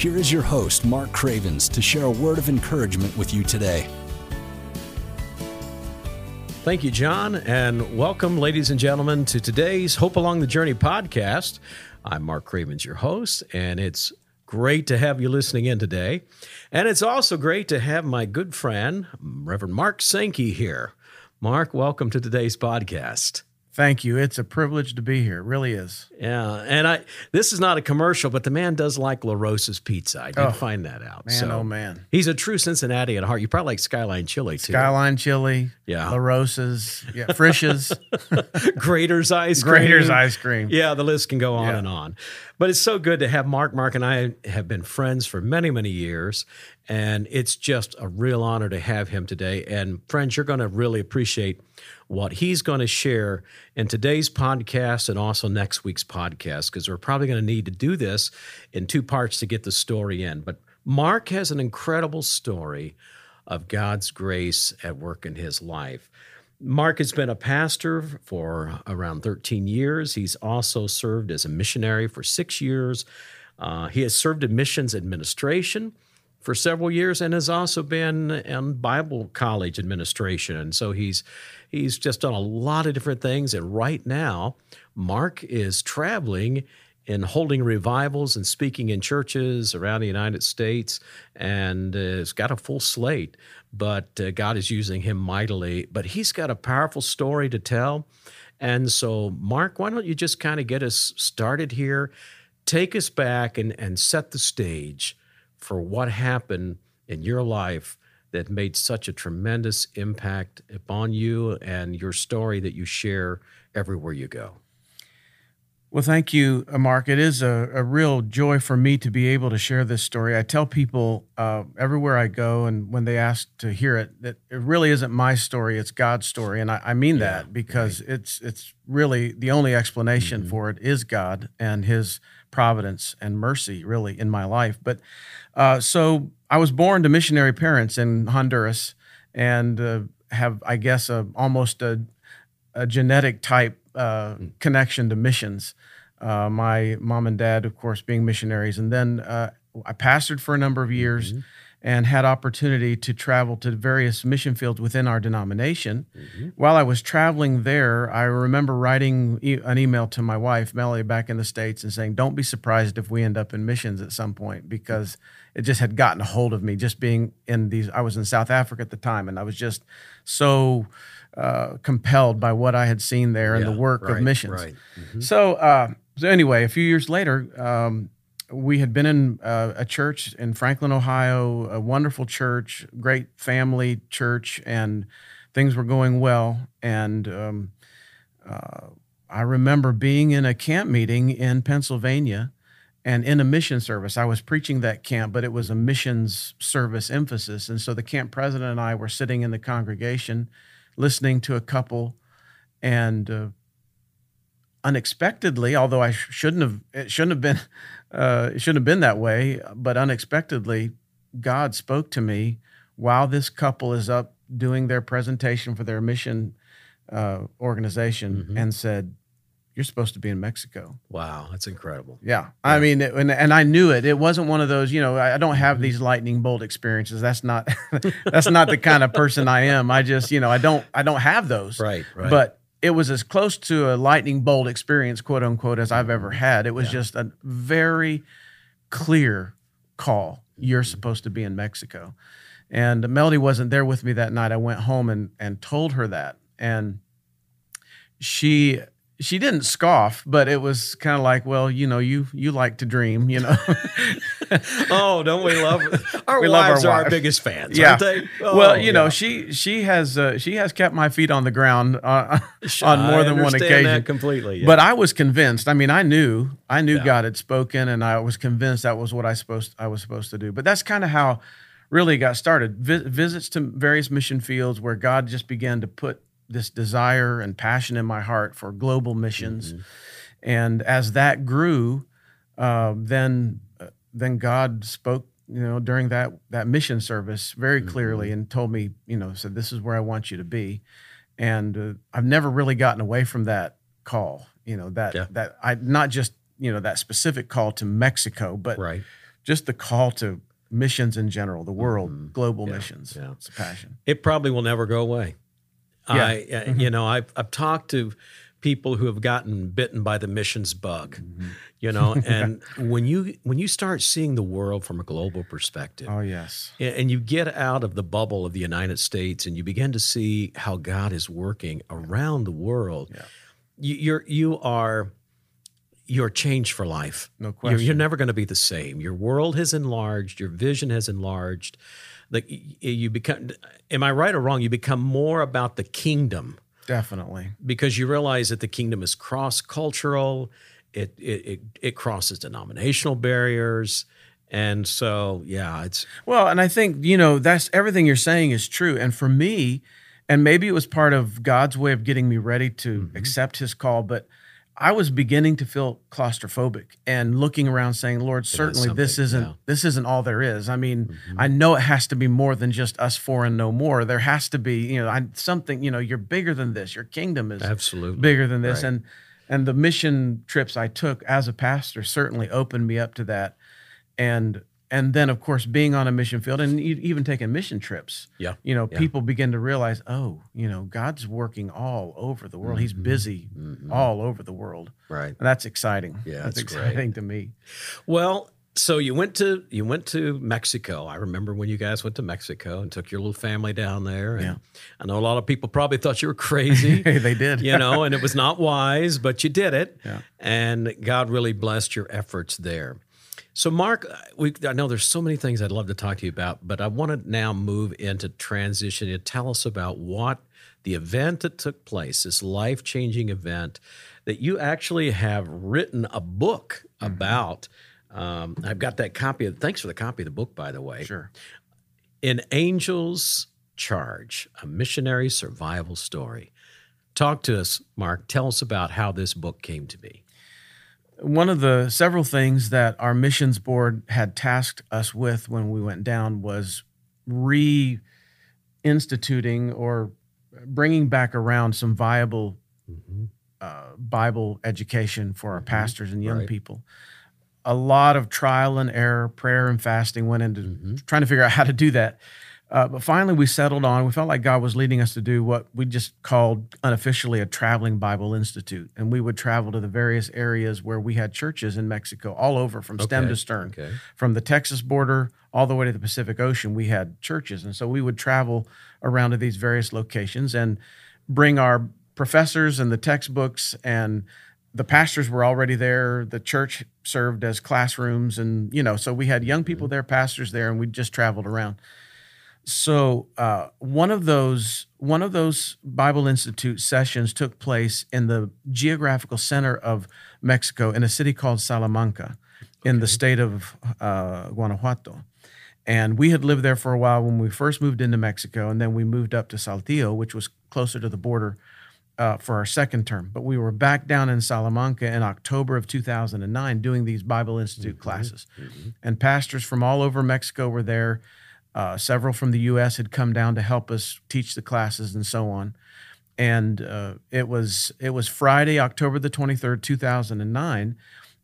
here is your host, Mark Cravens, to share a word of encouragement with you today. Thank you, John, and welcome, ladies and gentlemen, to today's Hope Along the Journey podcast. I'm Mark Cravens, your host, and it's great to have you listening in today. And it's also great to have my good friend, Reverend Mark Sankey, here. Mark, welcome to today's podcast. Thank you. It's a privilege to be here. It really is. Yeah, and I this is not a commercial, but the man does like La Rosa's pizza. I did Oh, find that out. Man, so oh man. he's a true Cincinnati at heart. You probably like Skyline Chili too. Skyline chili, Yeah. La Rosa's, yeah, Frisch's, Graeter's ice cream. Graeter's ice cream. Yeah, the list can go on Yeah. and on. But it's so good to have Mark. Mark and I have been friends for many, many years. And it's just a real honor to have him today. And friends, you're going to really appreciate what he's going to share in today's podcast and also next week's podcast, because we're probably going to need to do this in two parts to get the story in. But Mark has an incredible story of God's grace at work in his life. Mark has been a pastor for around 13 years. He's also served as a missionary for six years. Uh, he has served in missions administration for several years and has also been in Bible college administration. And so he's he's just done a lot of different things. And right now, Mark is traveling and holding revivals and speaking in churches around the United States, and uh, has got a full slate. But uh, God is using him mightily. But he's got a powerful story to tell. And so, Mark, why don't you just kind of get us started here? Take us back and, and set the stage for what happened in your life that made such a tremendous impact upon you and your story that you share everywhere you go. Well, thank you, Mark. It is a, a real joy for me to be able to share this story. I tell people uh, everywhere I go, and when they ask to hear it, that it really isn't my story; it's God's story, and I, I mean Yeah, that because it's it's really the only explanation for it is God and His providence and mercy, really, in my life. But uh, so I was born to missionary parents in Honduras, and uh, have, I guess, a, almost a, a genetic type uh, connection to missions. Uh, my mom and dad, of course, being missionaries, and then uh, I pastored for a number of years and had opportunity to travel to various mission fields within our denomination. While I was traveling there, I remember writing e- an email to my wife, Melly, back in the States, and saying, Don't be surprised if we end up in missions at some point, because it just had gotten a hold of me just being in these. I was in South Africa at the time, and I was just so uh, compelled by what I had seen there and Yeah, the work right, of missions. right. Mhm. So, uh, so anyway, a few years later, um, we had been in uh, a church in Franklin, Ohio, a wonderful church, great family church, and things were going well. And um, uh, I remember being in a camp meeting in Pennsylvania and in a mission service. I was preaching that camp, but it was a missions service emphasis. And so the camp president and I were sitting in the congregation listening to a couple and uh, unexpectedly, although I shouldn't have, it shouldn't have been, uh, it shouldn't have been that way, but unexpectedly, God spoke to me while this couple is up doing their presentation for their mission uh, organization Mhm. and said, "You're supposed to be in Mexico." Wow, that's incredible. Yeah, I mean, it, and, and I knew it. It wasn't one of those, you know. I don't have Mm-hmm. these lightning bolt experiences. That's not, that's not the kind of person I am. I just, you know, I don't, I don't have those. Right, right. But it was as close to a lightning bolt experience, quote unquote, as I've ever had. It was. Yeah. just a very clear call. You're Mm-hmm. supposed to be in Mexico, and Melodie wasn't there with me that night. I went home and and told her that, and she she didn't scoff, but it was kind of like, well, you know, you you like to dream, you know. oh, don't we love our We love our wives are our biggest fans, yeah. they? well, Oh, you know, she she has uh, she has kept my feet on the ground uh, on I more than one occasion. completely. yeah. But I was convinced. I mean, I knew I knew Yeah. God had spoken, and I was convinced that was what I supposed I was supposed to do. But that's kind of how really got started. Vi- visits to various mission fields where God just began to put this desire and passion in my heart for global missions. Mm-hmm. And as that grew, uh, then uh, then God spoke, you know, during that that mission service very clearly Mm-hmm. and told me, you know, said this is where I want you to be. And uh, I've never really gotten away from that call. You know that Yeah. that I not just you know that specific call to Mexico, but Right. just the call to missions in general, the world, global Yeah, missions. yeah. It's a passion. It probably will never go away. Yeah. I, uh, you know, I've I've talked to people who have gotten bitten by the missions bug. You know, and when you when you start seeing the world from a global perspective, Oh yes. and you get out of the bubble of the United States and you begin to see how God is working around the world, Yeah. you, you're you are you're changed for life. No You're, question. you're never going to be the same. Your world has enlarged. Your vision has enlarged. Like you become. Am I right or wrong? You become more about the kingdom Definitely. because you realize that the kingdom is cross cultural. It, it it it crosses denominational barriers, and so yeah, it's Well, and I think, you know, that's everything you're saying is true. And for me, and maybe it was part of God's way of getting me ready to Mm-hmm. accept his call, but I was beginning to feel claustrophobic and looking around saying, Lord, certainly this isn't yeah. Mm-hmm. this isn't all there is. I mean, I know it has to be more than just us four and no more. There has to be, you know, I, something, you know, you're bigger than this. Your kingdom is absolutely bigger than this Right. and and the mission trips i took as a pastor certainly opened me up to that and and then of course being on a mission field and even taking mission trips Yeah. you know Yeah. people begin to realize oh you know god's working all over the world he's Mm-hmm. busy all over the world right. and that's exciting Yeah, that's that's great. exciting to me Well, so you went to you went to Mexico. I remember when you guys went to Mexico and took your little family down there. And Yeah. I know a lot of people probably thought you were crazy. they did you know, and it was not wise, but you did it. Yeah. And God really blessed your efforts there. So, Mark, we, I know there's so many things I'd love to talk to you about, but I want to now move into transition and tell us about what the event that took place, this life changing event that you actually have written a book Mm-hmm. about. Um, I've got that copy of, thanks for the copy of the book, by the way. sure In Angel's Charge, a missionary survival story. Talk to us, Mark. Tell us about how this book came to be. One of the several things that our missions board had tasked us with when we went down was reinstituting or bringing back around some viable mm-hmm. uh, Bible education for our mm-hmm. pastors and young Right. people. A lot of trial and error, prayer and fasting went into mm-hmm. trying to figure out how to do that. Uh, but finally, we settled on. We felt like God was leading us to do what we just called unofficially a traveling Bible institute, and we would travel to the various areas where we had churches in Mexico, all over from stem Okay, to stern, okay. from the Texas border all the way to the Pacific Ocean. We had churches, and so we would travel around to these various locations and bring our professors and the textbooks and the pastors were already there the church served as classrooms and you know so we had young people there pastors there and we just traveled around so uh, one of those one of those Bible Institute sessions took place in the geographical center of Mexico in a city called Salamanca, in the state of uh, Guanajuato. And we had lived there for a while when we first moved into Mexico, and then we moved up to Saltillo, which was closer to the border uh, for our second term. But we were back down in Salamanca in October of 2009 doing these Bible Institute classes. And pastors from all over Mexico were there. Uh, several from the U.S. had come down to help us teach the classes and so on. And uh, it was it was Friday, October the 23rd, 2009.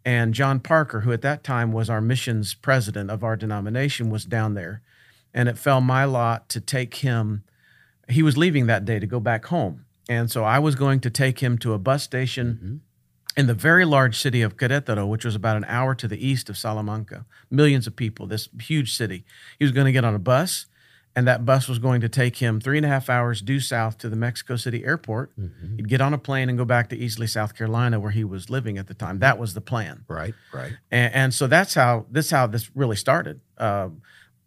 And John Parker, who at that time was our missions president of our denomination, was down there. And it fell my lot to take him. He was leaving that day to go back home. And so I was going to take him to a bus station in the very large city of Querétaro, which was about an hour to the east of Salamanca. Millions of people, this huge city. He was going to get on a bus, and that bus was going to take him three and a half hours due south to the Mexico City airport. He'd get on a plane and go back to Easley, South Carolina, where he was living at the time. That was the plan. Right, right. And, and so that's how this how this really started. Uh,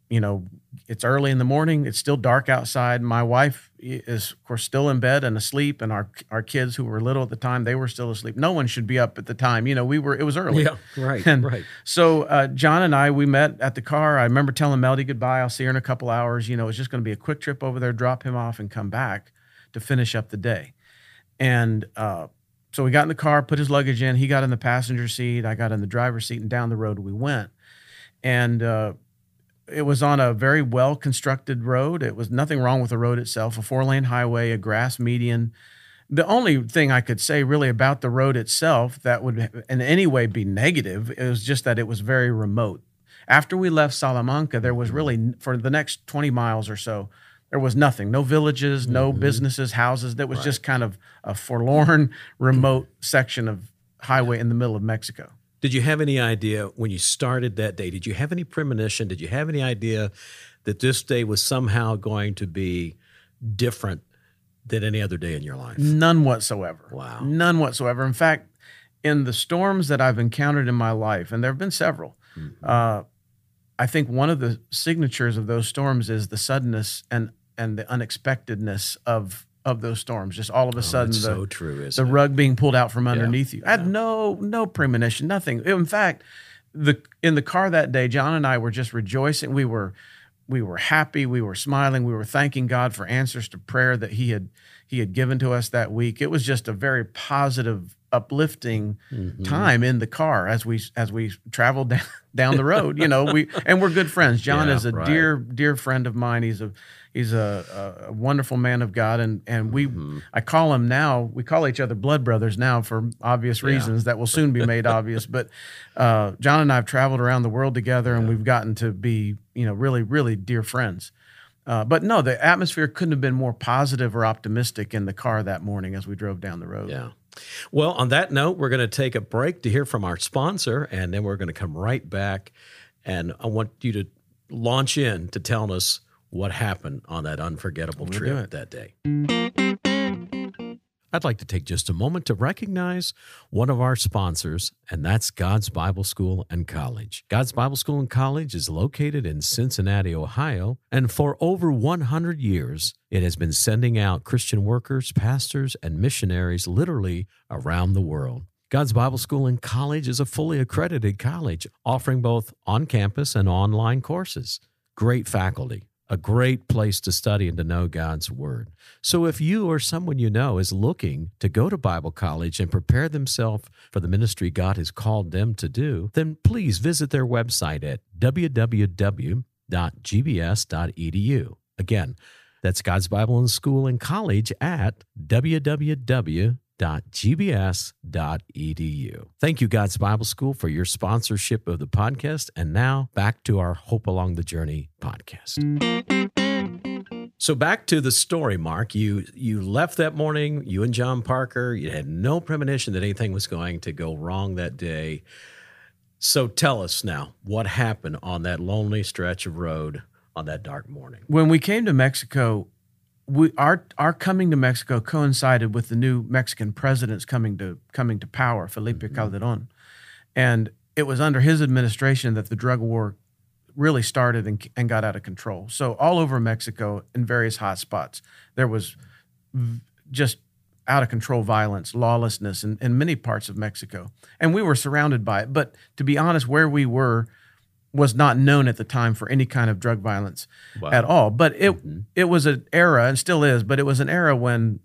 you know, it's early in the morning. It's still dark outside. My wife is, of course, still in bed and asleep, and our our kids who were little at the time they were still asleep. No one should be up at the time. You know, we were. It was early. Yeah, right, And right. So uh, John and I we met at the car. I remember telling Melodie goodbye. I'll see her in a couple hours. You know, it's just going to be a quick trip over there, drop him off, and come back to finish up the day. And uh, so we got in the car, put his luggage in. He got in the passenger seat. I got in the driver's seat, and down the road we went. And uh, it was on a very well constructed road. It was nothing wrong with the road itself, a four lane highway, a grass median. The only thing I could say really about the road itself that would in any way be negative is just that it was very remote. After we left Salamanca, there was really, for the next 20 miles or so, there was nothing no villages, no mm-hmm. businesses, houses. That was just kind of a forlorn, remote section of highway in the middle of Mexico. Did you have any idea when you started that day? Did you have any premonition? Did you have any idea that this day was somehow going to be different than any other day in your life? None whatsoever. Wow. None whatsoever. In fact, in the storms that I've encountered in my life, and there have been several, Mm-hmm. uh, I think one of the signatures of those storms is the suddenness and and the unexpectedness of of those storms. Just all of a sudden, the, Oh, so true, the rug being pulled out from underneath you. I had no no premonition, nothing. In fact, the in the car that day, John and I were just rejoicing. We were we were happy, we were smiling, we were thanking God for answers to prayer that he had he had given to us that week. It was just a very positive uplifting Mm-hmm. time in the car as we as we traveled down, down the road you know we and we're good friends john Yeah, is a right. dear dear friend of mine he's a he's a, a, wonderful man of god and and we Mm-hmm. i call him now we call each other blood brothers now for obvious reasons that will soon be made obvious but uh, john and i have traveled around the world together and we've gotten to be you know really really dear friends uh, but no, the atmosphere couldn't have been more positive or optimistic in the car that morning as we drove down the road. Yeah. Well, on that note, we're going to take a break to hear from our sponsor, and then we're going to come right back. And I want you to launch in to telling us what happened on that unforgettable trip that day. I'd like to take just a moment to recognize one of our sponsors, and that's God's Bible School and College. God's Bible School and College is located in Cincinnati, Ohio, and for over 100 years, it has been sending out Christian workers, pastors, and missionaries literally around the world. God's Bible School and College is a fully accredited college offering both on campus and online courses. Great faculty, a great place to study and to know God's Word. So, if you or someone you know is looking to go to Bible college and prepare themselves for the ministry God has called them to do, then please visit their website at www.gbs.edu. Again, that's God's Bible and School and College at www.gbs.edu. Thank you, God's Bible School, for your sponsorship of the podcast. And now back to our Hope Along the Journey podcast. So back to the story, Mark. You you left that morning. You and John Parker. You had no premonition that anything was going to go wrong that day. So tell us now what happened on that lonely stretch of road on that dark morning. when we came to Mexico, we our our coming to Mexico coincided with the new Mexican president's coming to coming to power, Felipe mm-hmm. Calderon, and it was under his administration that the drug war really started and, and got out of control. So all over Mexico, in various hot spots, there was v- just out of control violence, lawlessness in, in many parts of Mexico, and we were surrounded by it. But to be honest, where we were was not known at the time for any kind of drug violence Wow. at all. But it it was an era and still is, but it was an era when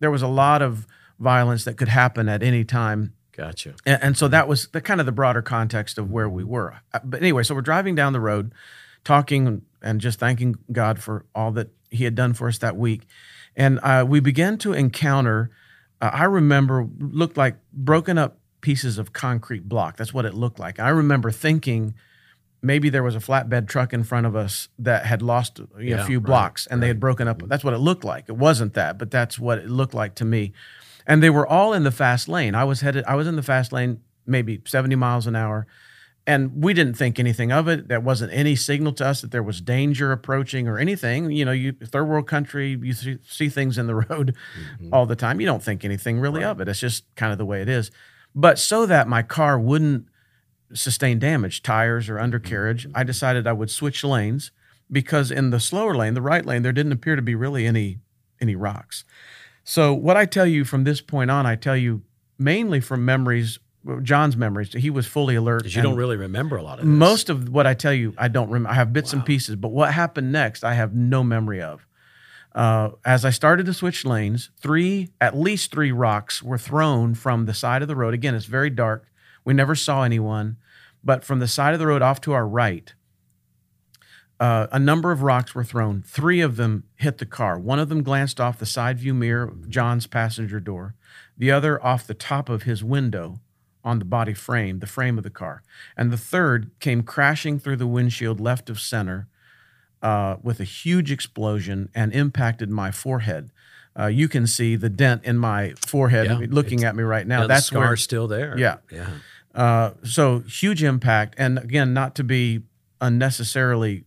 there was a lot of violence that could happen at any time. Gotcha. And, and so that was the kind of the broader context of where we were. Uh, But anyway, so we're driving down the road, talking and just thanking God for all that He had done for us that week. And uh, we began to encounter, uh, I remember, looked like broken up pieces of concrete block. That's what it looked like. I remember thinking maybe there was a flatbed truck in front of us that had lost you know, Yeah, a few right, blocks and they had broken up. Mm-hmm. That's what it looked like. It wasn't that, but that's what it looked like to me. And they were all in the fast lane. I was headed, I was in the fast lane, maybe 70 miles an hour. And we didn't think anything of it. There wasn't any signal to us that there was danger approaching or anything. You know, you third world country, you see, see things in the road mm-hmm. all the time. You don't think anything really of it. It's just kind of the way it is. But so that my car wouldn't sustain damage, tires or undercarriage, I decided I would switch lanes because in the slower lane, the right lane, there didn't appear to be really any any rocks. So what I tell you from this point on, I tell you mainly from memories, John's memories. He was fully alert. You don't really remember a lot of this. Most of what I tell you, I don't remember. I have bits and pieces, but what happened next, I have no memory of. Uh, as I started to switch lanes, three, at least three rocks were thrown from the side of the road. Again, it's very dark. We never saw anyone, but from the side of the road off to our right, uh, a number of rocks were thrown. Three of them hit the car. One of them glanced off the side view mirror of John's passenger door, the other off the top of his window on the body frame, the frame of the car. And the third came crashing through the windshield left of center uh, with a huge explosion and impacted my forehead. Uh, you can see the dent in my forehead Yeah, looking at me right now. Yeah, That's the scar's where still there. Yeah. Yeah. Uh, so huge impact, and again, not to be unnecessarily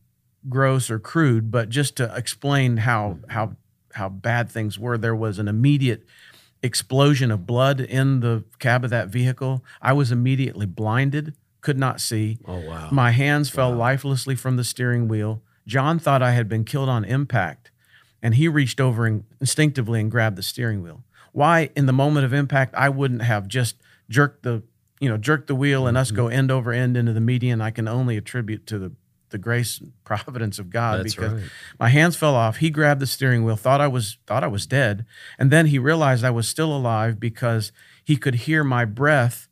gross or crude, but just to explain how how how bad things were. There was an immediate explosion of blood in the cab of that vehicle. I was immediately blinded, could not see. Oh wow. My hands fell lifelessly from the steering wheel. John thought I had been killed on impact, and he reached over and instinctively and grabbed the steering wheel. Why, in the moment of impact, I wouldn't have just jerked the, you know, jerked the wheel and us mm-hmm. go end over end into the median, I can only attribute to the the grace and providence of God That's because right. my hands fell off. He grabbed the steering wheel, thought I was thought I was dead, and then he realized I was still alive because he could hear my breath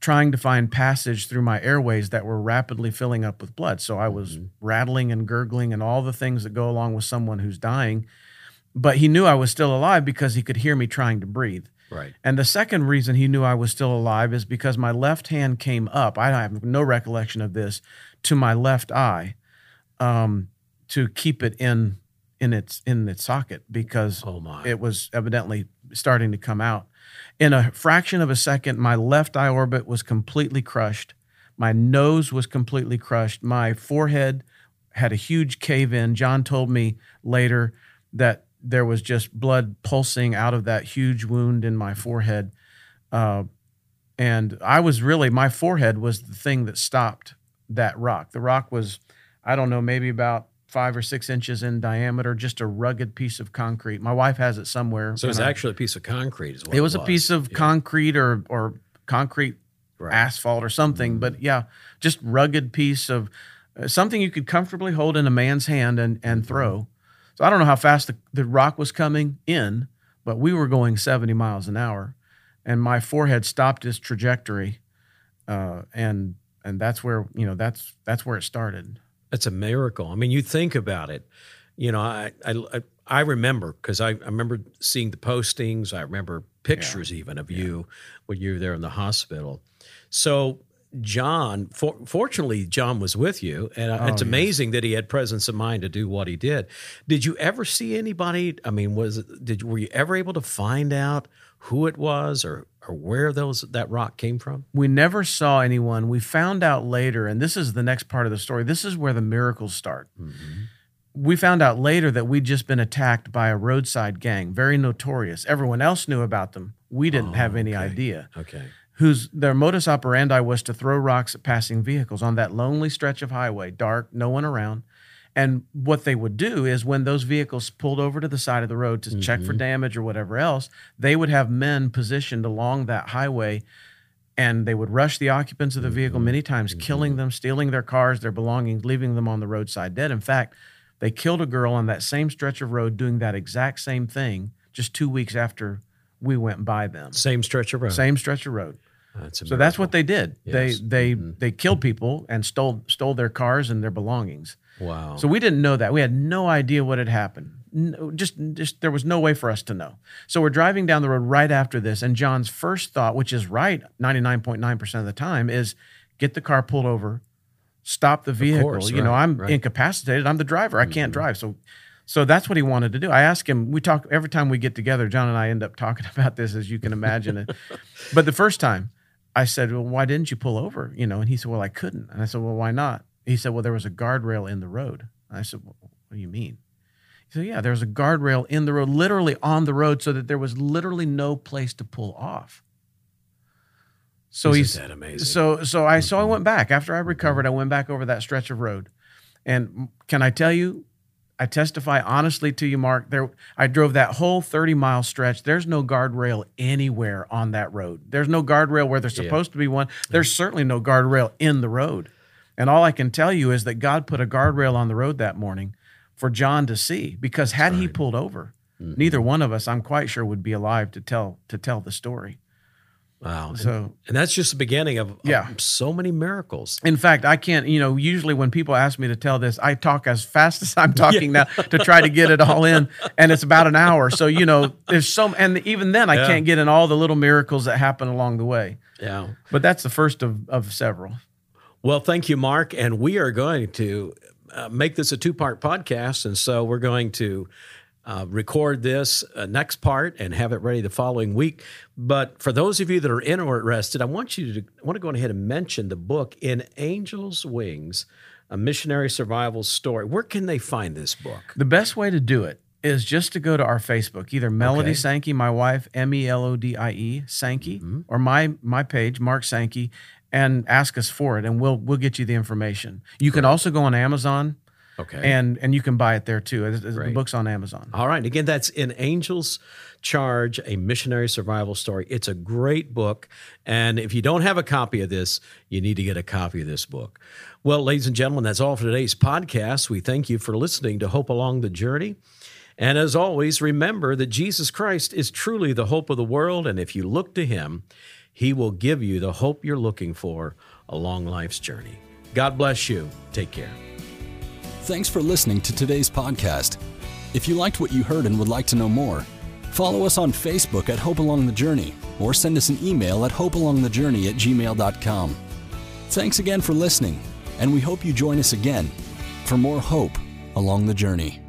trying to find passage through my airways that were rapidly filling up with blood. So I was mm-hmm. rattling and gurgling and all the things that go along with someone who's dying. But he knew I was still alive because he could hear me trying to breathe. Right. And the second reason he knew I was still alive is because my left hand came up. I have no recollection of this to my left eye um, to keep it in in its in its socket because Oh it was evidently starting to come out. In a fraction of a second, my left eye orbit was completely crushed. My nose was completely crushed. My forehead had a huge cave in. John told me later that there was just blood pulsing out of that huge wound in my forehead. Uh, and I was really, my forehead was the thing that stopped that rock. The rock was, I don't know, maybe about five or six inches in diameter, just a rugged piece of concrete. My wife has it somewhere. so it's actually a piece of concrete. What it was a piece of Yeah. concrete or or concrete Right. asphalt or something. But yeah, just rugged piece of uh, something you could comfortably hold in a man's hand and and Mm-hmm. throw. So I don't know how fast the, the rock was coming in, but we were going 70 miles an hour, and my forehead stopped its trajectory, uh, and and that's where you know that's that's where it started. That's a miracle. I mean, you think about it. You know, I I, I remember because I, I remember seeing the postings. I remember pictures even of you when you were there in the hospital. So John, for, fortunately, John was with you, and uh, Oh, it's yes. amazing that he had presence of mind to do what he did. Did you ever see anybody? I mean, was did were you ever able to find out who it was or or where those that rock came from? We never saw anyone. We found out later, and this is the next part of the story. This is where the miracles start. We found out later that we'd just been attacked by a roadside gang, very notorious. Everyone else knew about them. We didn't have any okay. idea. Okay, Whose their modus operandi was to throw rocks at passing vehicles on that lonely stretch of highway, dark, no one around. And what they would do is when those vehicles pulled over to the side of the road to check for mm-hmm. damage or whatever else, they would have men positioned along that highway and they would rush the occupants of the vehicle mm-hmm. many times, mm-hmm. killing them, stealing their cars, their belongings, leaving them on the roadside dead. In fact, they killed a girl on that same stretch of road doing that exact same thing just two weeks after we went by them. same stretch of road. Same stretch of road. That's So that's what they did. Yes. Mm-hmm. They they they killed people and stole stole their cars and their belongings. Wow. So we didn't know that. We had no idea what had happened. No, just just there was no way for us to know. So we're driving down the road right after this, and John's first thought, which is right ninety nine point nine percent of the time, is get the car pulled over, stop the vehicle. course, you know, I'm right. Mm-hmm. incapacitated. I'm the driver. I can't drive. So. So that's what he wanted to do. I asked him. We talk every time we get together. John and I end up talking about this, as you can imagine. But the first time, I said, "Well, why didn't you pull over?" You know, and he said, "Well, I couldn't." And I said, "Well, why not?" He said, "Well, there was a guardrail in the road." I said, well, "What do you mean?" He said, "Yeah, there was a guardrail in the road, literally on the road, so that there was literally no place to pull off." So Isn't he's that amazing? so so I so I mm-hmm. went back after I recovered. Mm-hmm. I went back over that stretch of road, And can I tell you, I testify honestly to you, Mark. There, I drove that whole 30 mile stretch. There's no guardrail anywhere on that road. There's no guardrail where there's Yeah. supposed to be one. There's certainly no guardrail in the road. And all I can tell you is that God put a guardrail on the road that morning for John to see. Because had he pulled over, neither one of us, I'm quite sure, would be alive to tell to tell the story. Wow. And, So and that's just the beginning of, of Yeah. so many miracles. In fact, I can't, you know, usually when people ask me to tell this, I talk as fast as I'm talking now to try to get it all in. And it's about an hour. So, you know, there's so, and even then I Yeah. can't get in all the little miracles that happen along the way. Yeah. But that's the first of, of several. Well, thank you, Mark. And we are going to uh, make this a two part podcast. And so we're going to uh, record this uh, next part and have it ready the following week. But for those of you that are interested, I want you to I want to go ahead and mention the book In Angel's Wings, a missionary survival story. Where can they find this book? The best way to do it is just to go to our Facebook, either Melodie Okay. Sankey, my wife, M E L O D I E Sankey, Mm-hmm. or my my page, Mark Sankey, and ask us for it, and we'll we'll get you the information. You can also go on Amazon, Okay. and and you can buy it there too. The book's on Amazon. All right. Again, that's In Angels Charge, a missionary survival story. It's a great book. And if you don't have a copy of this, you need to get a copy of this book. Well, ladies and gentlemen, that's all for today's podcast. We thank you for listening to Hope Along the Journey. And as always, remember that Jesus Christ is truly the hope of the world. And if you look to him, he will give you the hope you're looking for along life's journey. God bless you. Take care. Thanks for listening to today's podcast. If you liked what you heard and would like to know more, follow us on Facebook at Hope Along the Journey or send us an email at hopealongthejourney at gmail.com. Thanks again for listening, and we hope you join us again for more hope along the journey.